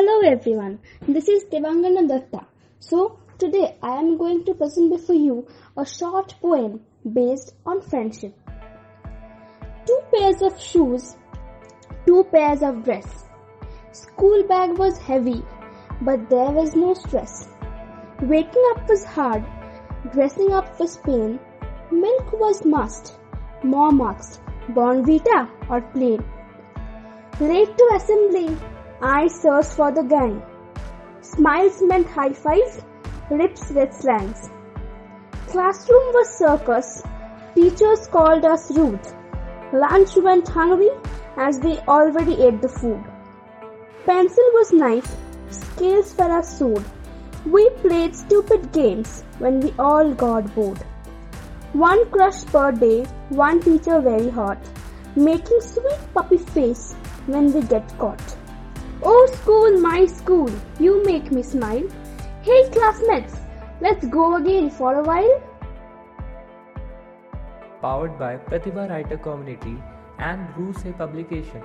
Hello everyone, this is Debangna Dutta. So today I am going to present before you a short poem based on friendship. Two pairs of shoes, two pairs of dress. School bag was heavy, but there was no stress. Waking up was hard, dressing up was pain. Milk was must, mom asked, Bournvita or plain. Late to assembly, I searched for the gang. Smiles meant high fives, lips with slangs. Classroom was circus, teachers called us rude. Lunch went hungry as we already ate the food. Pencil was knife, scales were a sword. We played stupid games when we all got bored. One crush per day, one teacher very hot, making sweet puppy face when we get caught. Oh school, my school, you make me smile. Hey classmates, let's go again for a while. Powered by Pratibha Writer Community and Ruse Publication.